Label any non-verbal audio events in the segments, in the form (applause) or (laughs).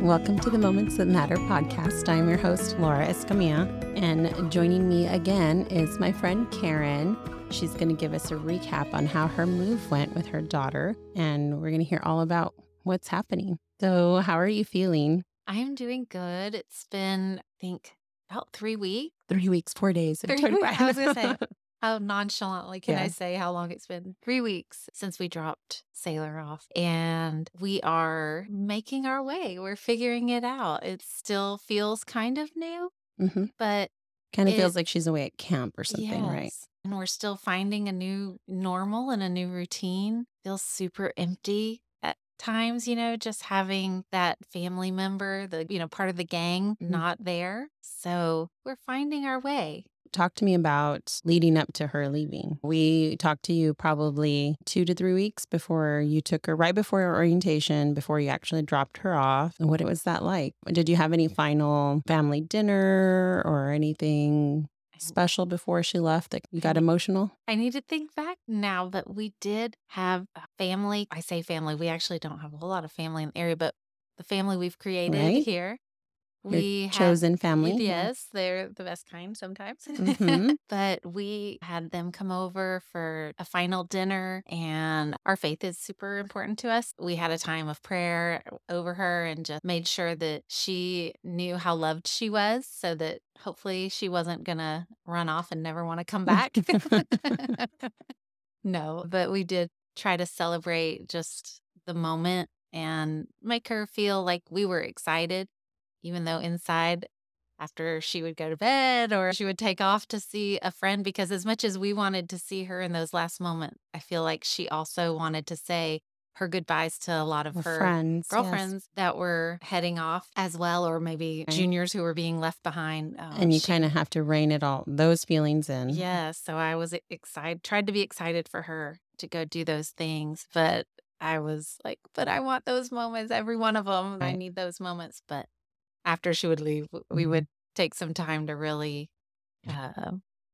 Welcome to the Moments That Matter podcast. I'm your host, Laura Escamilla, and joining me again is my friend Kerrin. She's going to give us a recap on how her move went with her daughter, and we're going to hear all about what's happening. So, how are you feeling? I am doing good. It's been, I think, about three weeks. Three weeks, four days. Three weeks. I was going to say, how nonchalantly can Yeah. I say how long it's been? Three weeks since we dropped Sailor off. And we are making our way. We're figuring it out. It still feels kind of new, hmm but Kind of It- feels like she's away at camp or something, right? And we're still finding a new normal and a new routine. Feels super empty times, you know, just having that family member, the, you know, part of the gang Mhm. not there. So we're finding our way. Talk to me about leading up to her leaving. We talked to you probably two to three weeks before you took her, right before your orientation, before you actually dropped her off. And what was that like? Did you have any final family dinner or anything special before she left that you got emotional? I need to think back now, but we did have a family. I say family, we actually don't have a whole lot of family in the area, but the family we've created Right. here. We had chosen family? Yes, they're the best kind sometimes. Mhm. (laughs) but we had them come over for a final dinner, and our faith is super important to us. We had a time of prayer over her and just made sure that she knew how loved she was so that hopefully she wasn't going to run off and never want to come back. (laughs) (laughs) no, but we did try to celebrate just the moment and make her feel like we were excited, even though inside, after she would go to bed or she would take off to see a friend, because as much as we wanted to see her in those last moments, I feel like she also wanted to say her goodbyes to a lot of Her her friends. yes. girlfriends that were heading off as well, or maybe Right. juniors who were being left behind. Um, And you kind of have to rein it all, those feelings in. yeah, so I was excited, tried to be excited for her to go do those things, but I was like, but I want those moments, every one of them. I need those moments. But after she would leave, we Mhm. would take some time to really uh,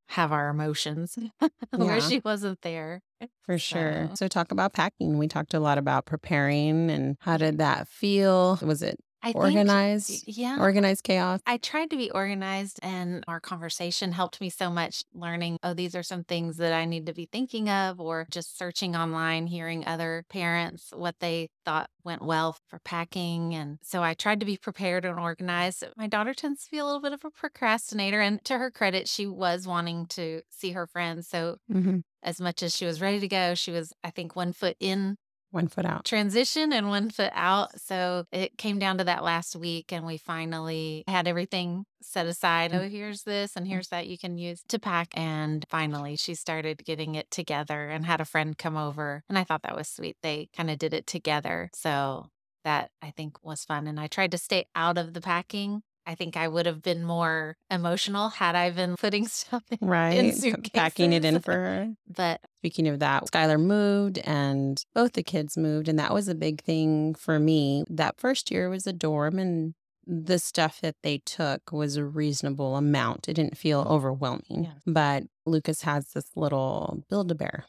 have our emotions (laughs) where Yeah. she wasn't there. For sure. So- So, talk about packing. We talked a lot about preparing and how did that feel? Was it I think, organized? yeah. Organized chaos? I tried to be organized, and our conversation helped me so much learning, oh, these are some things that I need to be thinking of, or just searching online, hearing other parents what they thought went well for packing. And so I tried to be prepared and organized. My daughter tends to be a little bit of a procrastinator, and to her credit, she was wanting to see her friends. So hmm as much as she was ready to go, she was, I think, one foot in One foot out. transition and one foot out. So it came down to that last week, and we finally had everything set aside. Mm. Oh, here's this and here's that you can use to pack. And finally, she started getting it together and had a friend come over. And I thought that was sweet. They kind of did it together. So that I think was fun. And I tried to stay out of the packing. I think I would have been more emotional had I been (laughs) putting stuff in, Right. suitcases. Packing it in for her. (laughs) But Speaking of that, Skylar moved and both the kids moved. And that was a big thing for me. That first year was a dorm and the stuff that they took was a reasonable amount. It didn't feel mm-hmm. overwhelming. Yes. But Lucas has this little Build a Bear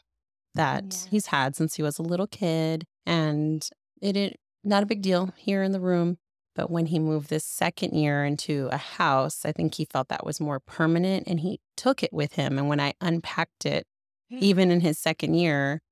that Yes. he's had since he was a little kid. And it didn't, not a big deal here in the room. But when he moved this second year into a house, I think he felt that was more permanent and he took it with him. And when I unpacked it, even in his second year,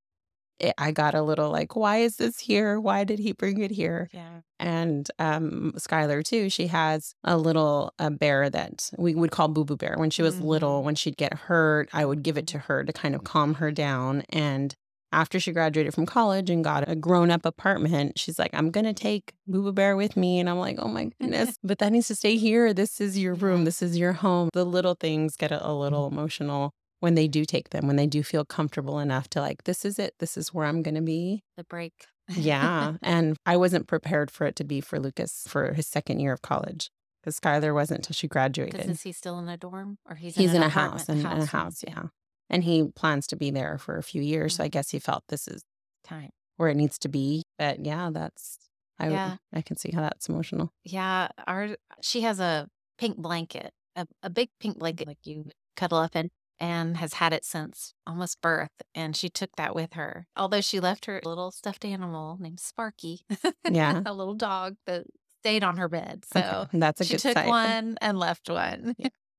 it, I got a little like, why is this here? Why did he bring it here? yeah. And um, Skylar, too, she has a little a bear that we would call Boo Boo Bear. When she was little, Mhm. when she'd get hurt, I would give it to her to kind of calm her down. And after she graduated from college and got a grown up apartment, she's like, I'm going to take Boo Boo Bear with me. And I'm like, oh my goodness, (laughs) but that needs to stay here. This is your room. This is your home. The little things get a, a little emotional when they do take them, when they do feel comfortable enough to like, this is it. This is where I'm going to be. The break. Yeah. (laughs) and I wasn't prepared for it to be for Lucas for his second year of college because Skylar wasn't until she graduated. is he still in a dorm or he's, He's in, in, a house, in, in a house. Yeah. And he plans to be there for a few years. So I Mhm. guess he felt this is Time. where it needs to be. But yeah, that's, I, Yeah. I can see how that's emotional. Yeah, our she has a pink blanket, a, a big pink blanket like you cuddle up in, and has had it since almost birth. And she took that with her. Although she left her little stuffed animal named Sparky. (laughs) Yeah. a little dog that stayed on her bed. So Okay, that's a she good took sign. one and left one.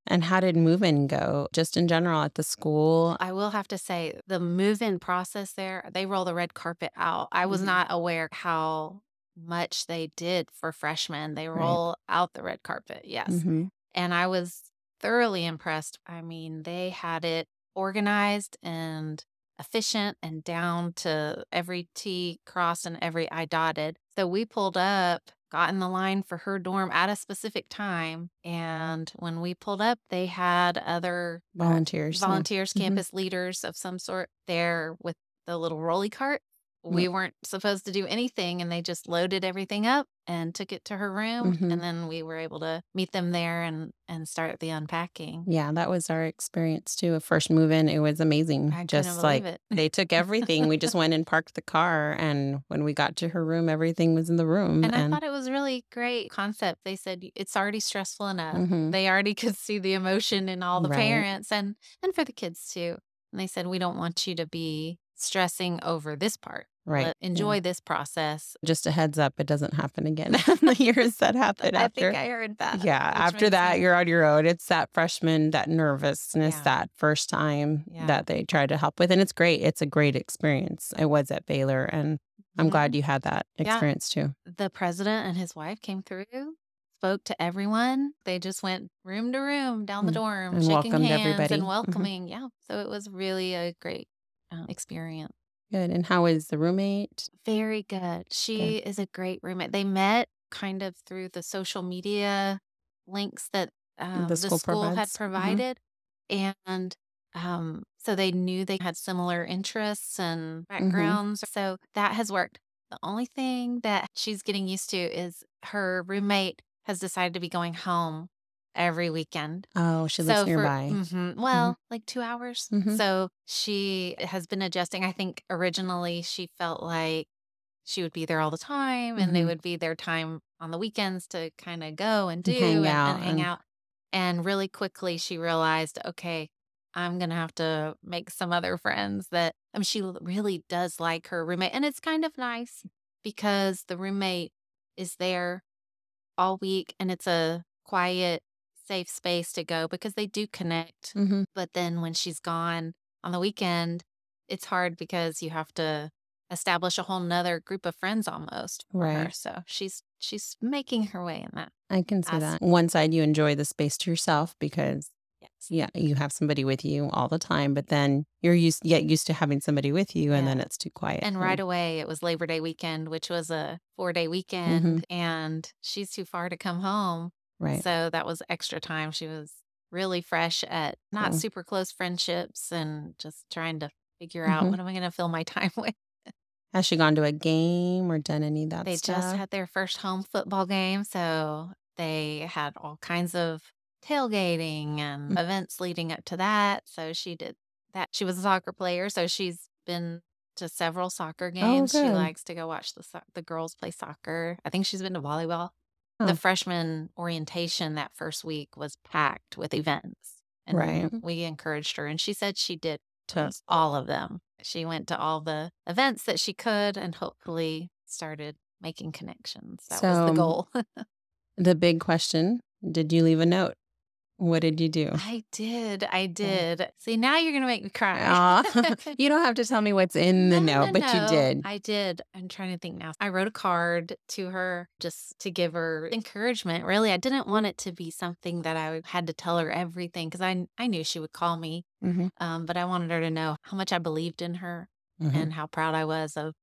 And how did move-in go? Just in general at the school? I will have to say the move in process there, they roll the red carpet out. I was Mhm. not aware how much they did for freshmen. They Right. roll out the red carpet. Yes. Mhm. And I was thoroughly impressed. I mean, they had it organized and efficient and down to every T crossed and every I dotted. So we pulled up, got in the line for her dorm at a specific time. And when we pulled up, they had other uh, Volunteers. volunteers, Mhm. campus leaders of some sort there with the little rolly cart. We weren't supposed to do anything, and they just loaded everything up and took it to her room. Mhm. And then we were able to meet them there and and start the unpacking. Yeah, that was our experience too. A first move in, it was amazing. I just like they took everything. we just went and parked the car, and when we got to her room, everything was in the room. And I thought it was really great concept. They said it's already stressful enough. Mhm. They already (laughs) could see the emotion in all the Right. parents and and for the kids too. And they said we don't want you to be stressing over this part. Right. But yeah. enjoy this process. Just a heads up, it doesn't happen again (laughs) in the years that happen I after. think I heard that. yeah, after that, sense. you're on your own. It's that freshman, that nervousness, Yeah. that first time Yeah. that they try to help with. And it's great. It's a great experience. I was at Baylor, and I'm glad you had that experience too. the president and his wife came through, spoke to everyone. They just went room to room down the Mm, dorm, and shaking welcomed hands everybody. and Mhm. welcoming. Yeah. So it was really a great uh, experience. Good. And how is the roommate? Very good. She is a great roommate. They met kind of through the social media links that um, the, school school, had. Mhm. provided. And um, so they knew they had similar interests and Mm-hmm. backgrounds. So that has worked. The only thing that she's getting used to is her roommate has decided to be going home every weekend. Oh, she lives So for- nearby. mhm, well, like two hours. Mhm. So she has been adjusting. I think originally she felt like she would be there all the time and they Mhm. would be their time on the weekends to kind of go and do hang and, out and hang and- out. And really quickly she realized, okay, I'm going to have to make some other friends that, I mean, she really does like her roommate. And it's kind of nice because the roommate is there all week and it's a quiet, safe space to go because they do connect. hmm But then when she's gone on the weekend, it's hard because you have to establish a whole nother group of friends almost for her. Right. So she's she's making her way in that. I can see As- that. One side, you enjoy the space to yourself because, Yes. yeah, you have somebody with you all the time, but then you're used, get used to having somebody with you, and then it's too quiet. And right away it was Labor Day weekend, which was a four day weekend, and she's too far to come home. Right. So that was extra time. She was really fresh at not super close friendships and just trying to figure out Mhm. what am I going to fill my (laughs) time with. Has she gone to a game or done any of that They stuff? just had their first home football game, so they had all kinds of tailgating and Mm. events leading up to that. So she did that. She was a soccer player, so she's been to several soccer games. she Oh, good. likes to go watch the so- the girls play soccer. I think she's been to volleyball. The freshman orientation that first week was packed with events. And Right. we encouraged her, and she said she did To- all of them. She went to all the events that she could and hopefully started making connections. That was the goal. (laughs) the big question Did you leave a note? What did you do? I did. I did. See, now you're going to make me cry. (laughs) (laughs) You don't have to tell me what's in the No, note, no, but you did. I did. I'm trying to think now. I wrote a card to her just to give her encouragement. Really, I didn't want it to be something that I had to tell her everything because I I knew she would call me. Mhm. Um, but I wanted her to know how much I believed in her Mhm. and how proud I was of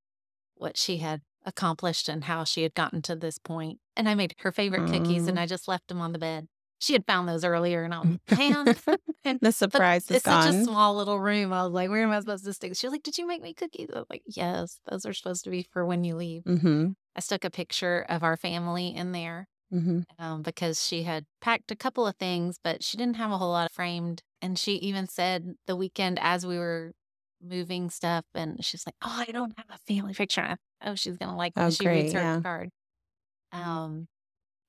what she had accomplished and how she had gotten to this point. And I made her favorite cookies and I just left them on the bed. She had found those earlier and I was like, man. (laughs) and the surprise is it's such a small little room. I was like, where am I supposed to stick? She was like, Did you make me cookies? I was like, Yes, those are supposed to be for when you leave. hmm I stuck a picture of our family in there hmm um, because she had packed a couple of things, but she didn't have a whole lot framed. And she even said the weekend as we were moving stuff, and she's like, "Oh, I don't have a family picture." I, oh, she's gonna like when Oh, she reads her yeah. card. Um,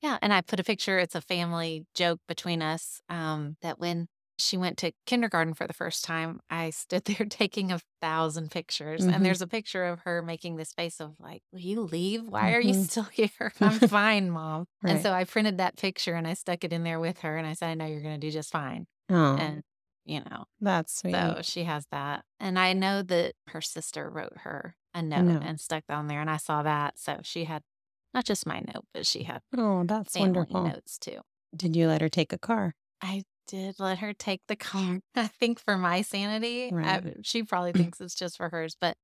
yeah, and I put a picture. It's a family joke between us. Um, that when she went to kindergarten for the first time, I stood (laughs) there taking a thousand pictures. Mhm. And there's a picture of her making this face of like, Will you leave? Why are you Mhm. still here? (laughs) I'm (laughs) fine, mom. And so I printed that picture and I stuck it in there with her and I said, I know you're going to do just fine. Oh, And, you know, that's sweet. so she has that. And I know that her sister wrote her a note note. and stuck it on there. And I saw that. So she had not just my note, but she had oh, that's family wonderful. notes too. Did you let her take a car? I did let her take the car. (laughs) I think for my sanity, I- she probably (clears throat) thinks it's just for hers. But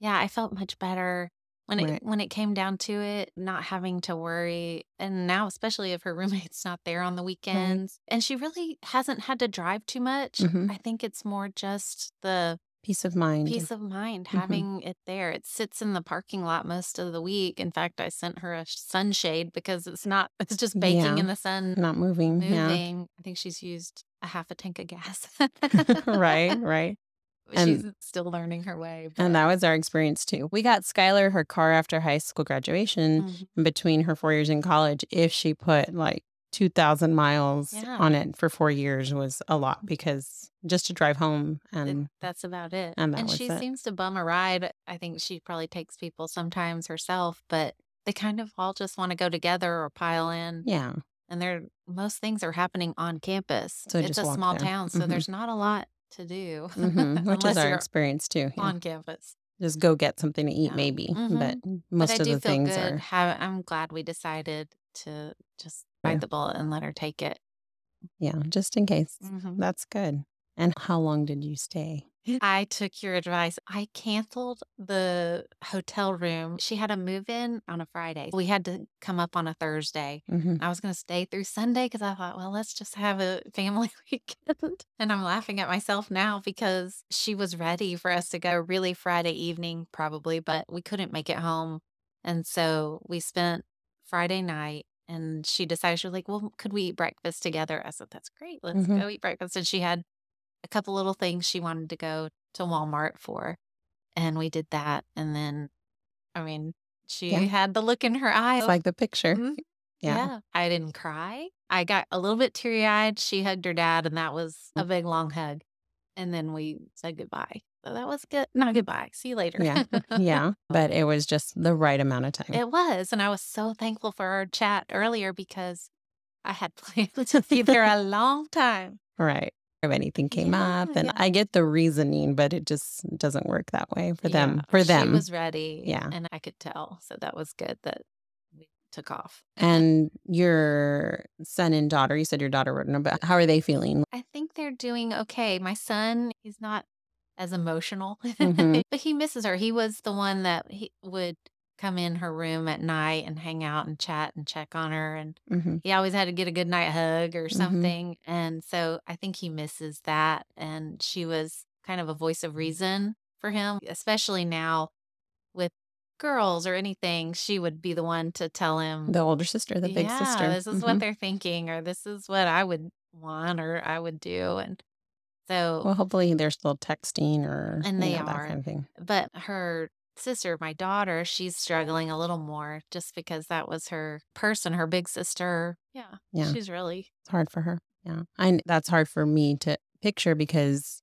yeah, I felt much better when it Right. when it came down to it, not having to worry. And now, especially if her (laughs) roommate's not there on the weekends, and she really hasn't had to drive too much. Mhm. I think it's more just the Peace of mind. peace of mind Mhm. having it there. It sits in the parking lot most of the week. In fact, I sent her a sunshade because it's not. (laughs) It's just baking Yeah. in the sun Not moving. Yeah. moving. I think she's used a half a tank of gas. (laughs) right, (laughs) right. And- she's still learning her way. And that was our experience too. We got Skylar her car after high school graduation Mhm. between her four years in college. If she put like 2,000 miles Yeah. on it for four years was a lot because just to drive home and that's about it. and was she it. seems to bum a ride. I think she probably takes people sometimes herself, but they kind of all just want to go together or pile in. yeah, And they're most things are happening on campus. So it's a small there. town, so Mhm. there's not a lot to do hmm (laughs) which is our experience too. yeah. on campus. Just go get something to eat, Yeah. maybe. Mhm. But most but I of do the feel things good. are I'm glad we decided to just Bite the bullet and let her take it. yeah, just in case. Mhm. That's good. And how long did you stay? I took your advice. I canceled the hotel room. She had a move in on a Friday. We had to come up on a Thursday. hmm I was going to stay through Sunday because I thought, well, let's just have a family (laughs) weekend. And I'm laughing at myself now because she was ready for us to go really Friday evening, probably, but we couldn't make it home. And so we spent Friday night and she decided, she was like, well, could we eat breakfast together? I said, that's great. Let's Mhm. go eat breakfast. And she had a couple little things she wanted to go to Walmart for. And we did that. And then, I mean, she Yeah. had the look in her eye. It's like the picture. "Mhm, Yeah. yeah. I didn't cry. I got a little bit teary eyed. She hugged her dad, and that was Mm. a big, long hug. And then we said goodbye. So that was good. Not goodbye. See you later. Yeah. (laughs) yeah. But it was just the right amount of time. It was. And I was so thankful for our chat earlier because I had (laughs) planned to be there (laughs) a long time. Right. If anything came Yeah, up, and yeah. I get the reasoning, but it just doesn't work that way for them. Yeah, For them, She was ready. Yeah. And I could tell. So that was good that we took off. and your son and daughter, you said your daughter wrote but how are they feeling? I think they're doing okay. My son, he's not as emotional, Mhm. (laughs) but he misses her. He was the one that he would come in her room at night and hang out and chat and check on her. And hmm he always had to get a good night hug or Mhm. something. And so I think he misses that. And she was kind of a voice of reason for him, especially now with girls or anything. She would be the one to tell him, The older sister, the big yeah, sister. This is what they're thinking, or this is what I would want, or I would do. And so, Well, hopefully they're still texting or And you they know, that are. kind of thing. but her sister, my daughter, she's struggling a little more just because that was her person, her big sister. Yeah. Yeah. She's really, It's hard for her. Yeah. And that's hard for me to picture because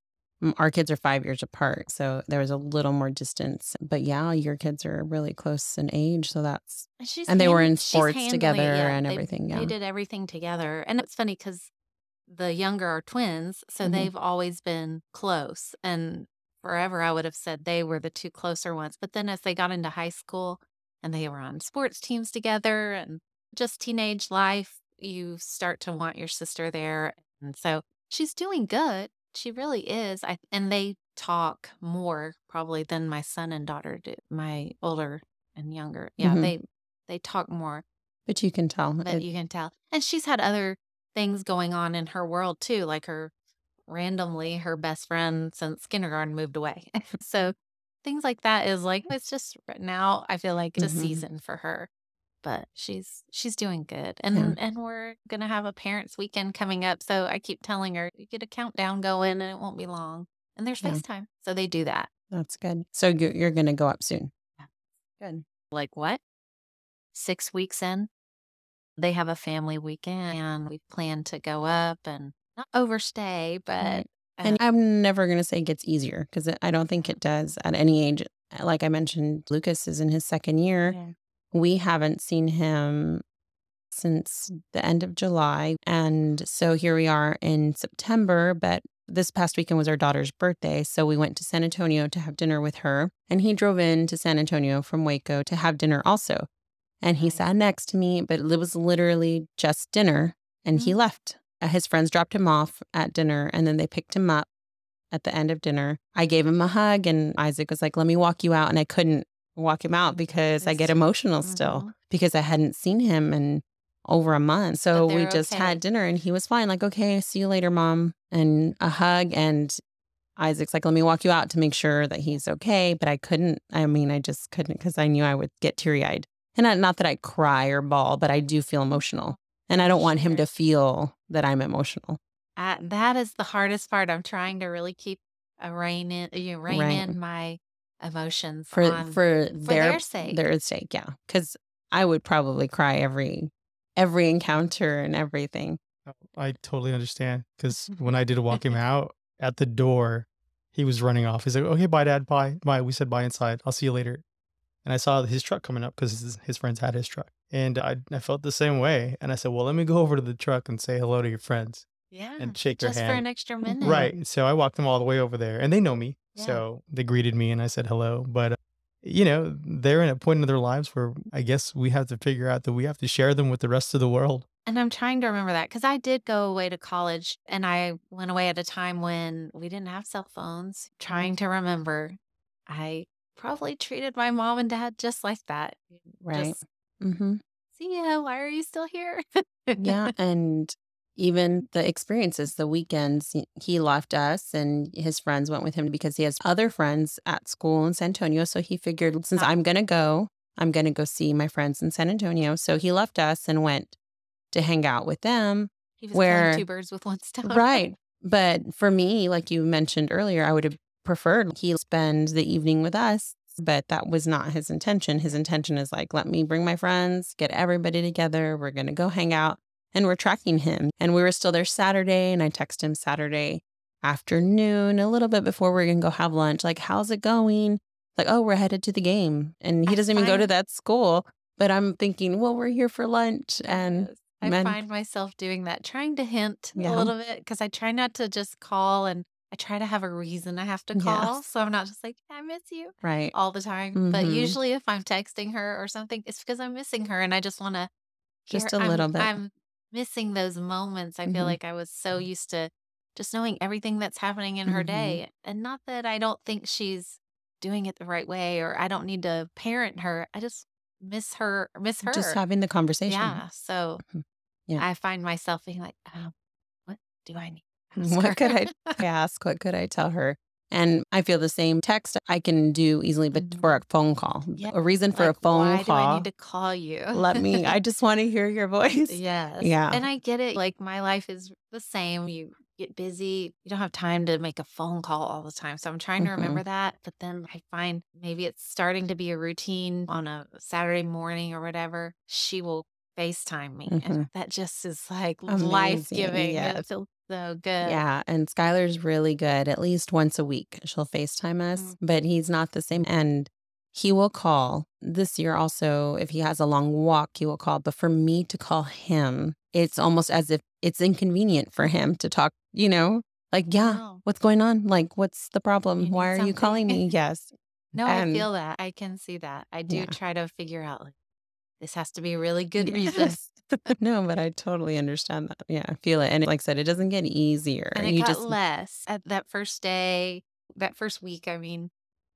our kids are five years apart. So there was a little more distance. But yeah, your kids are really close in age. So that's, and she's, and they were in sports together yeah, and they- everything. Yeah. They did everything together. And it's funny because the younger are twins. So Mhm. they've always been close. And forever, I would have said they were the two closer ones. But then as they got into high school and they were on sports teams together and just teenage life, you start to want your sister there. And so she's doing good. She really is. I, and they talk more probably than my son and daughter do, my older and younger. Yeah, Mhm. they they talk more But you can tell. but it- you can tell. And she's had other things going on in her world too, like her randomly her best friend since kindergarten moved away. (laughs) so things like that is like it's just right now I feel like it's a Mhm. season for her. But she's she's doing good. And and we're gonna have a parents weekend coming up. So I keep telling her, you get a countdown going and it won't be long. And there's Yeah. FaceTime. So they do that. that's good. So you're, to go up soon. Yeah. Good. like what? Six weeks in, they have a family weekend and we plan to go up and not overstay, but Right. uh, And I'm never going to say it gets easier because I don't think it does at any age. Like I mentioned, Lucas is in his second year. yeah. We haven't seen him since the end of July. And so here we are in September, but this past weekend was our daughter's birthday. So we went to San Antonio to have dinner with her. And he drove in to San Antonio from Waco to have dinner also. And he sat next to me, but it was literally just dinner. And he Mhm. left. Uh, His friends dropped him off at dinner and then they picked him up at the end of dinner. I gave him a hug and Isaac was like, let me walk you out. And I couldn't walk him out because I get emotional still Mhm. because I hadn't seen him in over a month. So we just okay. had dinner and he was fine. Like, okay, see you later, mom. And a hug. And Isaac's like, let me walk you out to make sure that he's okay. But I couldn't. I mean, I just couldn't because I knew I would get teary eyed. And not, not that I cry or bawl, but I do feel emotional. And I don't want him to feel that I'm emotional. Uh, that is the hardest part. I'm trying to really keep a rein in, you know, rein Right. in my emotions For on, for, for their, their sake. Their sake, yeah. Because I would probably cry every every encounter and everything. Oh, I totally understand because Mm-hmm. when I did walk him (laughs) out at the door, he was running off. He's like, "Okay, bye, Dad. Bye, bye." We said bye inside. I'll see you later. And I saw his truck coming up because his, his friends had his truck, and I I felt the same way. And I said, "Well, let me go over to the truck and say hello to your friends yeah, and shake their hand. just for hand." an extra minute. Right. So I walked them all the way over there, and they know me. Yeah. So they greeted me, and I said hello. But uh, you know, they're in a point in their lives where I guess we have to figure out that we have to share them with the rest of the world. And I'm trying to remember that because I did go away to college and I went away at a time when we didn't have cell phones. Trying to remember, I probably treated my mom and dad just like that. Right. Just, mm-hmm. see ya. Why are you still here? yeah (laughs) and even the experiences the weekends he- left us and his friends went with him because he has other friends at school in san antonio so he figured since i'm going to go i'm going to go see my friends in san antonio so he left us and went to hang out with them He was Where- killing two birds with one stone. right but for me like you mentioned earlier i would have preferred. He spend the evening with us but that was not his intention. His intention is like let me bring my friends get everybody together we're going to go hang out and we're tracking him. And we were still there saturday and i text him saturday afternoon a little bit before we are going to go have lunch like how's it going? Like oh we're headed to the game and he doesn't even go to that school but i'm thinking well we're here for lunch and I men- find myself doing that, trying to hint Yeah. a little bit because I try not to just call and I try to have a reason I have to Yes. call. So I'm not just like, I miss you right all the time. But Mhm. usually if I'm texting her or something, it's because I'm missing her and I just want to Just a little bit. I'm missing those moments. I feel Mhm. like I was so used to just knowing everything that's happening in her Mhm. day. And not that I don't think she's doing it the right way or I don't need to parent her. I just miss her, miss her. just having the conversation Yeah. So Mhm. Yeah. I find myself being like, um, what do I need? (laughs) What could I (laughs) ask? What could I tell her? And I feel the same. Text I can do easily, but for a phone call, Yeah. a reason for Like, a phone why do I need to call you? Let me. I (laughs) just want to hear your voice. Yes. Yeah. And I get it. Like my life is the same. You get busy. You don't have time to make a phone call all the time. So I'm trying to Mhm. remember that. But then I find maybe it's starting to be a routine on a Saturday morning or whatever. She will FaceTime me. And Mhm. that just is like life giving. yes. It feels so good. Yeah, and Skylar's really good. At least once a week, she'll FaceTime us, Mhm. but he's not the same. And he will call this year also. If he has a long walk, he will call. But for me to call him, it's almost as if it's inconvenient for him to talk, you know, like, yeah, Wow. what's going on? Like, what's the problem? Why are you calling me? Yes. (laughs) No, And- I feel that. I can see that. I do Yeah. try to figure out like this has to be a really good reason. (laughs) No, but I totally understand that. Yeah, I feel it. And like I said, it doesn't get easier. And it you got just less at that first day, that first week. I mean,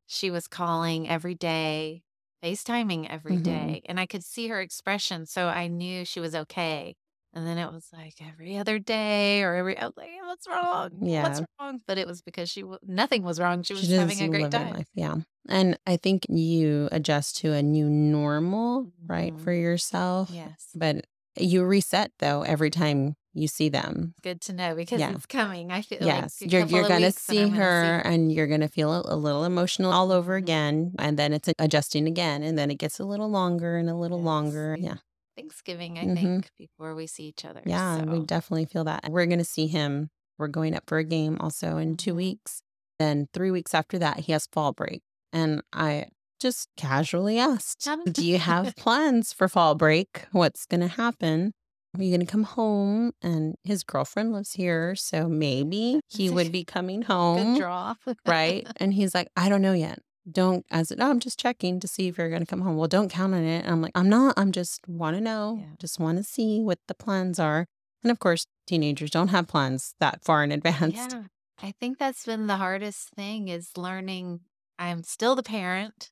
she was calling every day, FaceTiming every Mhm. day, and I could see her expression, so I knew she was okay. And then it was like every other day or every. I was like, "What's wrong? Yeah. What's wrong?" But it was because she nothing was wrong. She was She having a great time. life, Yeah. And I think you adjust to a new normal, right, Mhm. for yourself. Yes, But you reset though every time you see them. good to know because Yeah. it's coming. I feel yes. like you're you're gonna and see gonna her see- and you're gonna feel a, a little emotional all over Mhm. again. And then it's adjusting again. And then it gets a little longer and a little Yes. longer. Yeah. Thanksgiving, I Mhm. think, before we see each other. Yeah, we definitely feel that. We're going to see him. We're going up for a game also in two Mhm. weeks. Then three weeks after that, he has fall break. And I just casually asked, Do you (laughs) have plans for fall break? What's going to happen? Are you going to come home? And his girlfriend lives here. So maybe he would be coming Good home. draw. right? (laughs) And he's like, I don't know yet. Don't, I said, no, I'm just checking to see if you're going to come home. Well, don't count on it. And I'm like, I'm not. I'm just want to know, Yeah. just want to see what the plans are. And of course, teenagers don't have plans that far in advance. Yeah. I think that's been the hardest thing is learning. I'm still the parent,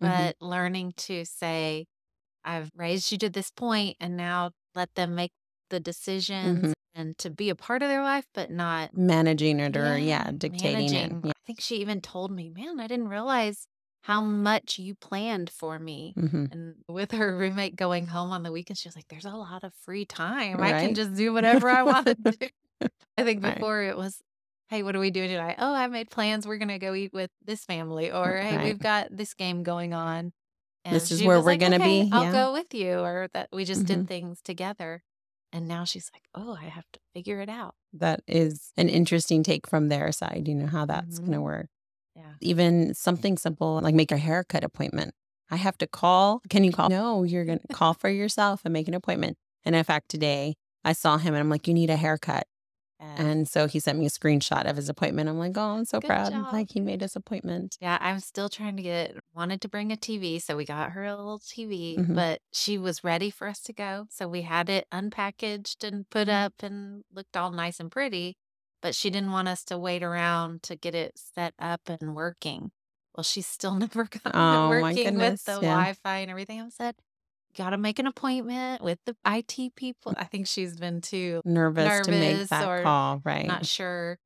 Mhm. but learning to say, I've raised you to this point and now let them make the decisions Mhm. and to be a part of their life, but not Managing it or, yeah, Yeah, dictating managing. it. Yeah. I think she even told me, man, I didn't realize how much you planned for me. hmm And with her roommate going home on the weekends, she was like, there's a lot of free time. I can just do (laughs) whatever I want to do. (laughs) I think Right. before it was, hey, what are we doing tonight? Oh, I made plans. We're going to go eat with this family. Or, hey, we've got this game going on. And This is where we're like, gonna "Okay, be." I'll Yeah. go with you. Or that we just Mhm. did things together. And now she's like, oh, I have to figure it out. That is an interesting take from their side, you know, how that's going to work. Yeah. Even something simple like make a haircut appointment. I have to call. Can you call? No, you're going (laughs) to call for yourself and make an appointment. And in fact, today I saw him and I'm like, you need a haircut. And so he sent me a screenshot of his appointment. I'm like, oh, I'm so Good proud. job. Like he made his appointment. Yeah, I'm still trying to get wanted to bring a TV, so we got her a little TV, Mhm. but she was ready for us to go. So we had it unpackaged and put Mm-hmm. up and looked all nice and pretty, but she didn't want us to wait around to get it set up and working. Well, she's still (laughs) never gotten Oh, (laughs) it working with the yeah. Wi-Fi and everything. I said, got to make an appointment with the IT people. I think she's been too Nervous, to make that or call. Right. not sure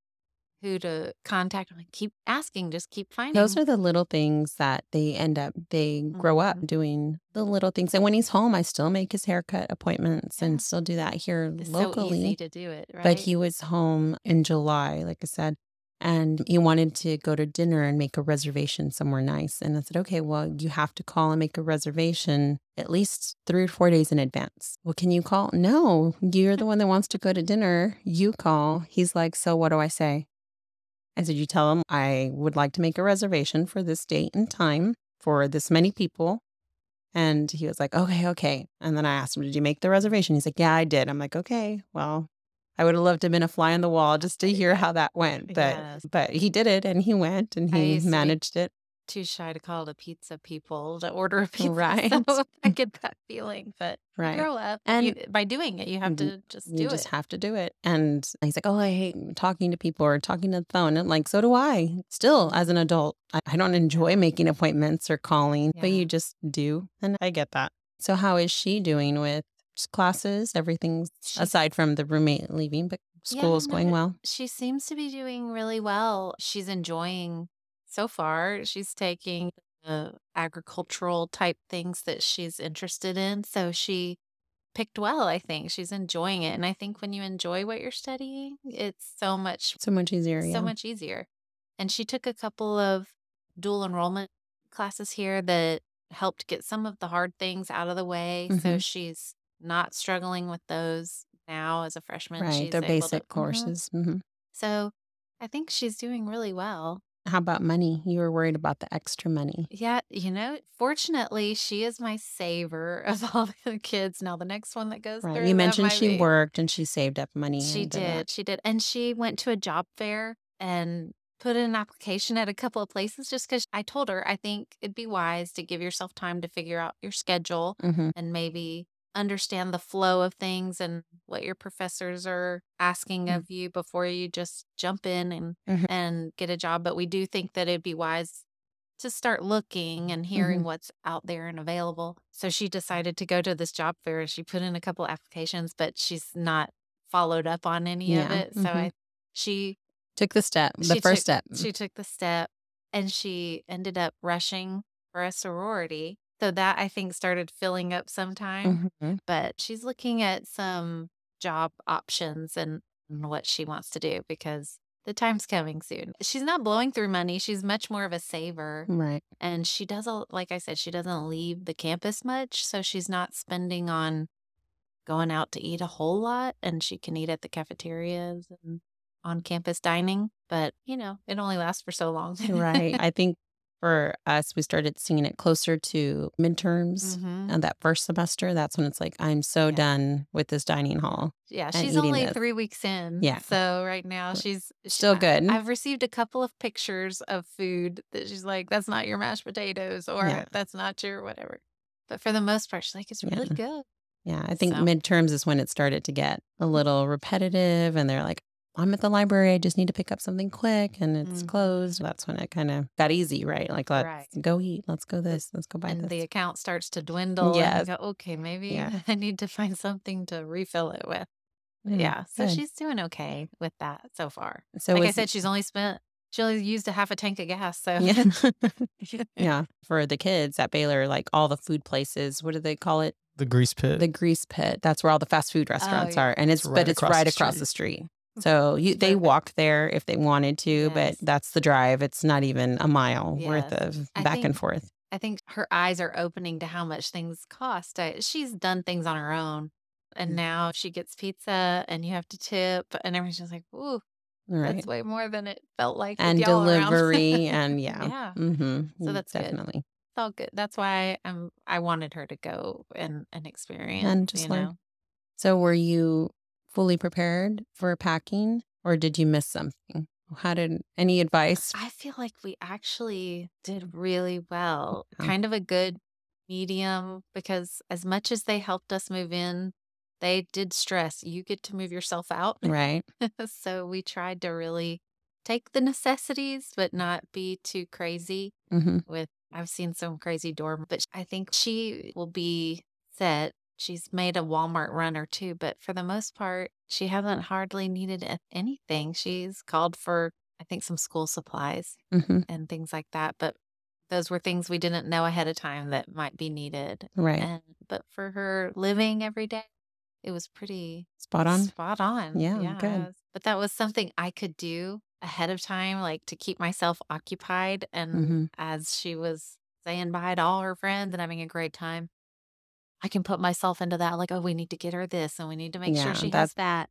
who to contact. I'm like, keep asking, just keep finding. Those are the little things that they end up, they grow up Mhm. doing the little things. And when he's home, I still make his haircut appointments Yeah. and still do that here It's locally. so easy to do it, right? But he was home in July, like I said, and he wanted to go to dinner and make a reservation somewhere nice. And I said, okay, well, you have to call and make a reservation at least three or four days in advance. Well, can you call? No, you're the one that wants to go to dinner. You call. He's like, so what do I say? I said, you tell him I would like to make a reservation for this date and time for this many people. And he was like, okay, okay. And then I asked him, did you make the reservation? He's like, yeah, I did. I'm like, okay, well, I would have loved to have been a fly on the wall just to hear how that went. But Yes. but he did it and he went and he managed it. Too shy to call the pizza people to order a (laughs) pizza. Right. So (laughs) I (laughs) get that feeling. But you Right. grow up. And- you, by doing it, you have Mhm. to just You just it. have to do it. And he's like, Oh, I hate talking to people or talking to the phone. And like, so do I. Still, as an adult, I, I don't enjoy making appointments or calling, but you just do. And I get that. So, how is she doing with classes? Everything's She's- aside from the roommate leaving, but school's no, going well. She seems to be doing really well. She's enjoying so far. She's taking the agricultural type things that she's interested in. So she picked well, I think. She's enjoying it. And I think when you enjoy what you're studying, it's so much So much easier. so yeah. much easier. And she took a couple of dual enrollment classes here that helped get some of the hard things out of the way. So Mhm. she's not struggling with those now as a freshman. Right. She's They're able to- basic Mhm. courses. hmm So I think she's doing really well. How about money? You were worried about the extra money. Yeah, you know, fortunately, she is my saver of (laughs) all the kids. Now, the next one that goes Right. through, You mentioned she be- worked and she saved up money. She did. that. She did. And she went to a job fair and put in an application at a couple of places just because I told her I think it'd be wise to give yourself time to figure out your schedule Mhm. and maybe understand the flow of things and what your professors are asking Mm. of you before you just jump in and Mhm. and get a job. But we do think that it'd be wise to start looking and hearing Mhm. what's out there and available. So she decided to go to this job fair and she put in a couple applications, but she's not followed up on any of it. So mhm. I she Took the step, the first took- step. she took the step and she ended up rushing for a sorority. So that I think started filling up some time, Mhm. but she's looking at some job options and and what she wants to do because the time's coming soon. She's not blowing through money. She's much more of a saver. Right. And she doesn't, like I said, she doesn't leave the campus much. So she's not spending on going out to eat a whole lot. And she can eat at the cafeterias and on campus dining. But, you know, it only lasts for so long. Right. I think for us, we started seeing it closer to midterms Mhm. and that first semester. That's when it's like, I'm so Yeah. done with this dining hall. Yeah, she's only this. three weeks in. Yeah. So right now she's she- Still I- good. I've received a couple of pictures of food that she's like, that's not your mashed potatoes or Yeah. that's not your whatever. But for the most part, she's like, it's really Yeah. good. Yeah. I think So- midterms is when it started to get a little repetitive and they're like, I'm at the library. I just need to pick up something quick and it's Mhm. closed. That's when it kind of got easy, right? Like, let's Right. go eat. Let's go this. Let's go buy and this. the account starts to dwindle. Yeah. Go, okay, maybe Yeah. (laughs) I need to find something to refill it with. But Mm, yeah. So good. she's doing okay with that so far. So like I said, she's only spent, she only used a half a tank of gas. So yeah. (laughs) yeah. For the kids at Baylor, like all the food places, what do they call it? The grease pit. The grease pit. That's where all the fast food restaurants yeah. are. And it's, It's but right it's across right the across street. the street. So you they Perfect. walk there if they wanted to, but that's the drive. It's not even a mile worth of I back and forth. I think her eyes are opening to how much things cost. I, she's done things on her own. And Mm. now she gets pizza and you have to tip and everyone's just like, ooh, Right. that's way more than it felt like. And delivery (laughs) and yeah. Yeah. Mm-hmm. So that's good. definitely. It's all good. That's why I'm I wanted her to go and, and experience. And just you learn. know. So were you fully prepared for packing or did you miss something? How did any advice? I feel like we actually did really well. Kind of a good medium because as much as they helped us move in, they did stress you get to move yourself out. Right. (laughs) so we tried to really take the necessities, but not be too crazy Mm-hmm. with I've seen some crazy dorm, but I think she will be set. She's made a Walmart run or two, but for the most part, she hasn't hardly needed anything. She's called for, I think, some school supplies Mm-hmm. and things like that. But those were things we didn't know ahead of time that might be needed. Right. And but for her living every day, it was pretty Spot on. Spot on. Yeah, good. was- But that was something I could do ahead of time, like to keep myself occupied. And Mm-hmm. as she was saying bye to all her friends and having a great time, I can put myself into that. Like, oh, we need to get her this, and we need to make Yeah, sure she that's- has that.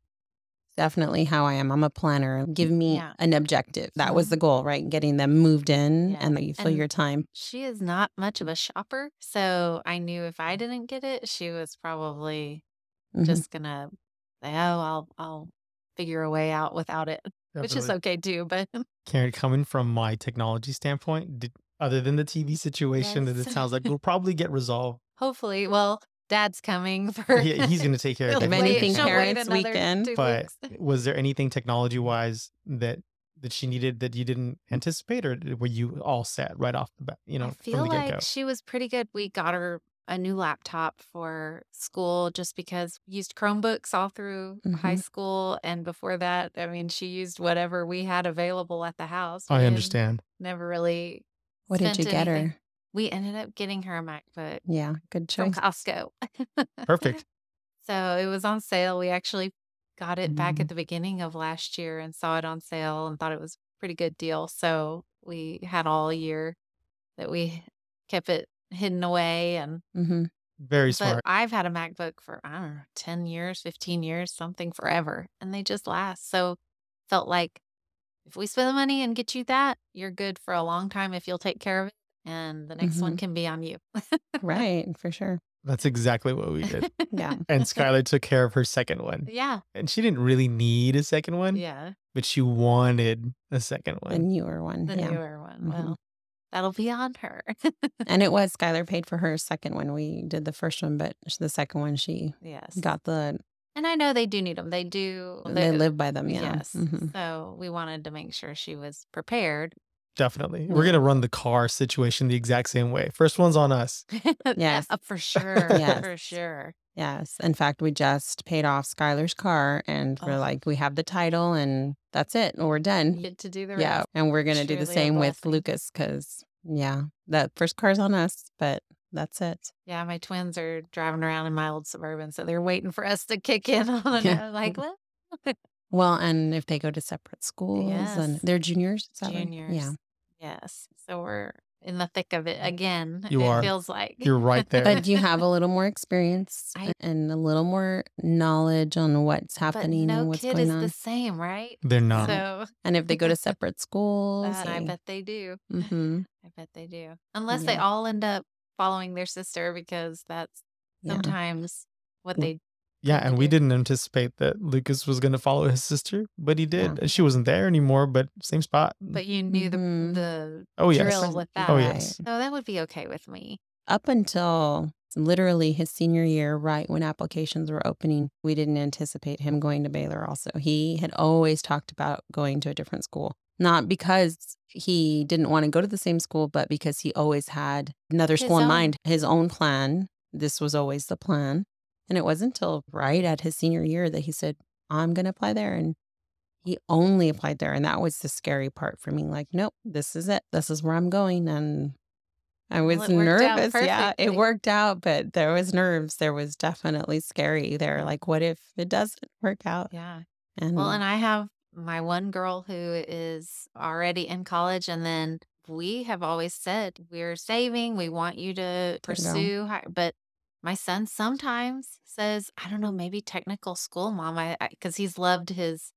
Definitely how I am. I'm a planner. Give me Yeah. an objective. That was Mhm. the goal, right? Getting them moved in Yeah. and that you fill And- your time. She is not much of a shopper, so I knew if I didn't get it, she was probably Mhm. just gonna say, "Oh, I'll I'll figure a way out without it," which is okay too. But (laughs) Kerrin, coming from my technology standpoint, did, other than the TV situation that it sounds like will probably get resolved, hopefully, well, Dad's coming (laughs) for. he, he's going to take care of (laughs) He'll If anything, she'll parents' weekend, But weeks. (laughs) was there anything technology wise that that she needed that you didn't anticipate, or were you all set right off the bat? You know, I feel the get go. like she was pretty good. We got her a new laptop for school just because we used Chromebooks all through high Mhm. school. And before that, I mean, she used whatever we had available at the house. We I understand. Never really. What did you get anything. her? We ended up getting her a MacBook Yeah, good choice. from choice. Costco. Perfect. (laughs) so it was on sale. We actually got it back Mhm. at the beginning of last year and saw it on sale and thought it was a pretty good deal. So we had all year that we kept it hidden away and hmm Very but smart. I've had a MacBook for I don't know, 10 years, 15 years, something forever, and they just last. So felt like if we spend the money and get you that, you're good for a long time if you'll take care of it and the next one Mhm. can be on you. Right, for sure. That's exactly what we did. (laughs) Yeah. And Skylar took care of her second one. yeah. And she didn't really need a second one, Yeah. but she wanted a second The one. newer one. The yeah. newer one. Mhm. Well, that'll be on her. And it was (laughs) Skylar paid for her second one. We did the first one, but the second one she yes. got the and I know they do need them. They do. they live by them. Yeah. Yes. Mhm. So we wanted to make sure she was prepared. Definitely. We're going to run the car situation the exact same way. First one's on us. (laughs) Yes. Uh, for (laughs) sure. Yes. For sure. Yes. In fact, we just paid off Skylar's car and we're Oh. like, we have the title and that's it. We're done. get to do the Yeah. rest. And we're going to do the same with. Lucas because, yeah, that first car's on us, but that's it. Yeah, my twins are driving around in my old suburban, so they're waiting for us to kick in (laughs) on it. Yeah. Like, well, Well, and if they go to separate schools and Yes. they're juniors, is that right? Juniors. Yeah. Yes. So we're in the thick of it again. You it are. feels like. You're right (laughs) there. But you have a little more experience I- and a little more knowledge on what's But happening no and what's kid going is on. the same, right? They're not. So And if they go to (laughs) separate schools, that I bet they do. hmm I bet they do. Unless they all end up following their sister because that's Yeah. sometimes what Mm. they Yeah, and we didn't anticipate that Lucas was going to follow his sister, but he did. Yeah. She wasn't there anymore, but same spot. But you knew the mm-hmm. the oh yes, drill with oh, that. oh yes. So that would be okay with me. Up until literally his senior year, right when applications were opening, we didn't anticipate him going to Baylor also. He had always talked about going to a different school, not because he didn't want to go to the same school, but because he always had another His school in mind, his own plan. This was always the plan. And it wasn't until right at his senior year that he said, I'm going to apply there. And he only applied there. And that was the scary part for me. Like, nope, this is it. This is where I'm going. And I was Well, it worked out nervous. Yeah, it worked out, but there was nerves. There was definitely scary there. Like, what if it doesn't work out? Yeah. And Well, and I have my one girl who is already in college, and then we have always said we're saving. We want you to pursue, but my son sometimes says, "I don't know, maybe technical school, mom." I because he's loved his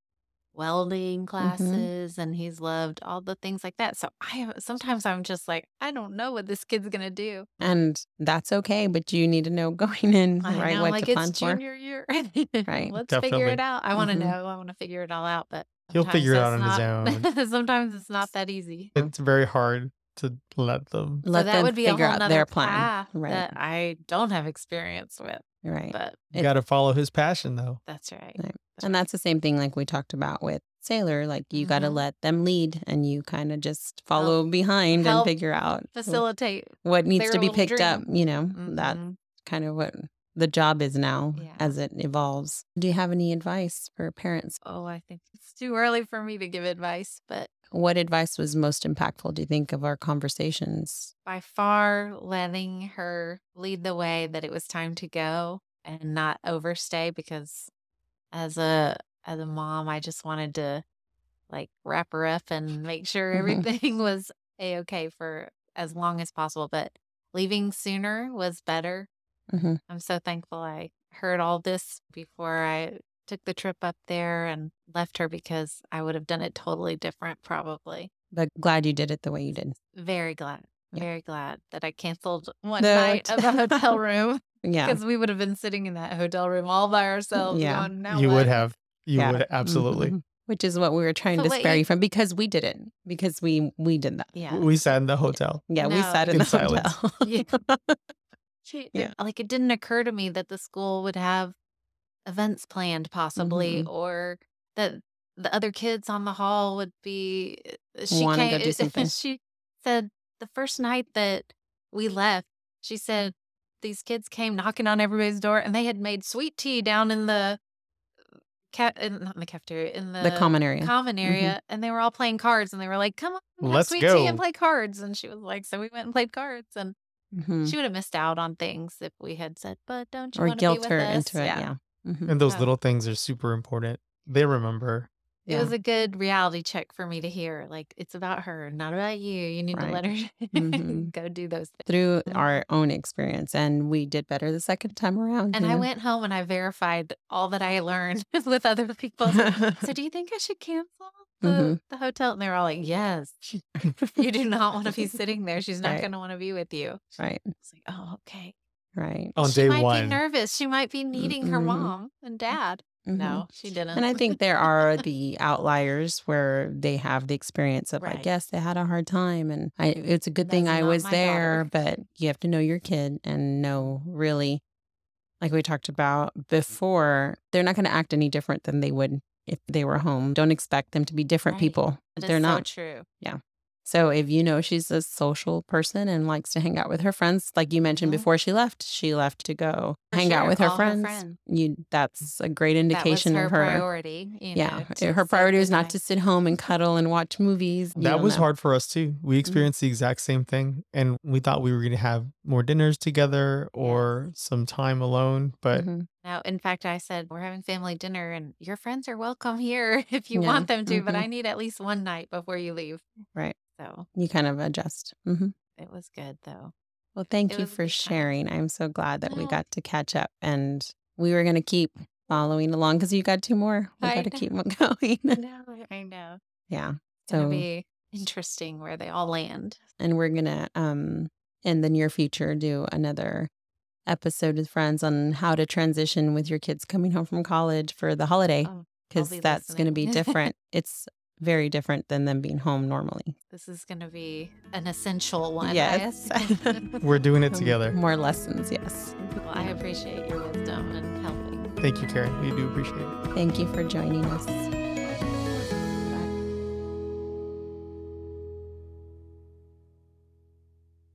welding classes and he's loved all the things like that. So I sometimes I'm just like, I don't know what this kid's gonna do. and that's okay, but you need to know (laughs) going in, I right? know, what like to plan it's for. junior year. (laughs) Right. Let's figure it out. I want to Mhm. know. I want to figure it all out, but He'll figure it out that's on his own. (laughs) sometimes it's not that easy. It's very hard to let them. So Let that them would be a figure whole out their plan. path Right. that I don't have experience with. right. But You got to follow his passion, though. that's right. Right. And that's the same thing like we talked about with Sailor. Like you got to let them lead and you kind of just follow behind help and figure out Facilitate. what needs to be little picked up. You know, that's Mhm. kind of what the job is now Yeah. as it evolves. Do you have any advice for parents? Oh, I think it's too early for me to give advice, but What advice was most impactful, do you think, of our conversations? by far letting her lead the way that it was time to go and not overstay because as a as a mom I just wanted to like wrap her up and make sure (laughs) everything was a okay for as long as possible but leaving sooner was better hmm I'm so thankful I heard all this before I took the trip up there and left her because I would have done it totally different probably But glad you did it the way you did. very glad Yeah. very glad that I canceled one The night of a hotel. hotel (laughs) room Yeah. because we would have been sitting in that hotel room all by ourselves. Yeah. going, now you what?" would have. You Yeah. would absolutely. Mhm. Which is what we were trying So to wait, spare you- you from because we didn't, Because we we did that. Yeah. We sat in the hotel. Yeah, we sat in, In the silence. hotel. Yeah. (laughs) She- Yeah. Like it didn't occur to me that the school would have events planned possibly Mhm. or that the other kids on the hall would be uh, she Wanna go do (laughs) something. she said the first night that we left she said these kids came knocking on everybody's door and they had made sweet tea down in the cat not in the cafeteria in the, the common area. common area and they were all playing cards and they were like come on have Let's sweet tea and play cards and she was like so we went and played cards and Mhm. she would have missed out on things if we had said, "But don't you Or want to be guilt with her us?" into it. Yeah. Mhm. And those Yeah. little things are super important. They remember. It Yeah. was a good reality check for me to hear. Like it's about her, not about you. You need to let her (laughs) Mhm. go do those things. Through our own experience. And we did better the second time around. And you I know? went home and I verified all that I learned (laughs) with other people. so, (laughs) do you think I should cancel the, Mhm. the hotel? And they were all like, "Yes." you do not want to be sitting there. She's not Right. going to want to be with you. Right. It's like, oh, okay. Right. On she day might be nervous. She might be needing her Mhm. mom and dad. Mhm. No, she didn't. And I think there are (laughs) the outliers where they have the experience of Right. like, yes, they had a hard time, and I, it's a good thing I was there. daughter. But you have to know your kid and know really, like we talked about before, they're not going to act any different than they would if they were home. Don't expect them to be different Right. people. That is they're so not. true. So if you know she's a social person and likes to hang out with her friends, like you mentioned Mhm. before she left, she left to go For hang out with her all her friends. friends. You that's a great indication her of her. priority. You yeah, know, to her priority was not to sit home and cuddle and watch movies. That was know. hard for us too. Mm-hmm. We experienced the exact same thing. And we thought we were going to have more dinners together or some time alone. But Mhm. Now, in fact, I said, we're having family dinner and your friends are welcome here (laughs) if you Yeah. want them to, but Mhm. I need at least one night before you leave. Right. So You kind of adjust. hmm it was good though. Well, thank It you for good time. sharing. I'm so glad that we got to catch up and we were going to keep following along because you got two more. We got to keep (laughs) going. No, I know. yeah. It's going So, to be interesting where they all land. and we're going to, um, in the near future, do another episode with friends on how to transition with your kids coming home from college for the holiday Oh, because be that's going to be different. (laughs) it's very different than them being home normally. This is going to be an essential one. Yes. (laughs) We're doing it together. (laughs) More lessons, yes. well, I appreciate your wisdom and helping. Thank you, Kerrin. We do appreciate it. Thank you for joining us.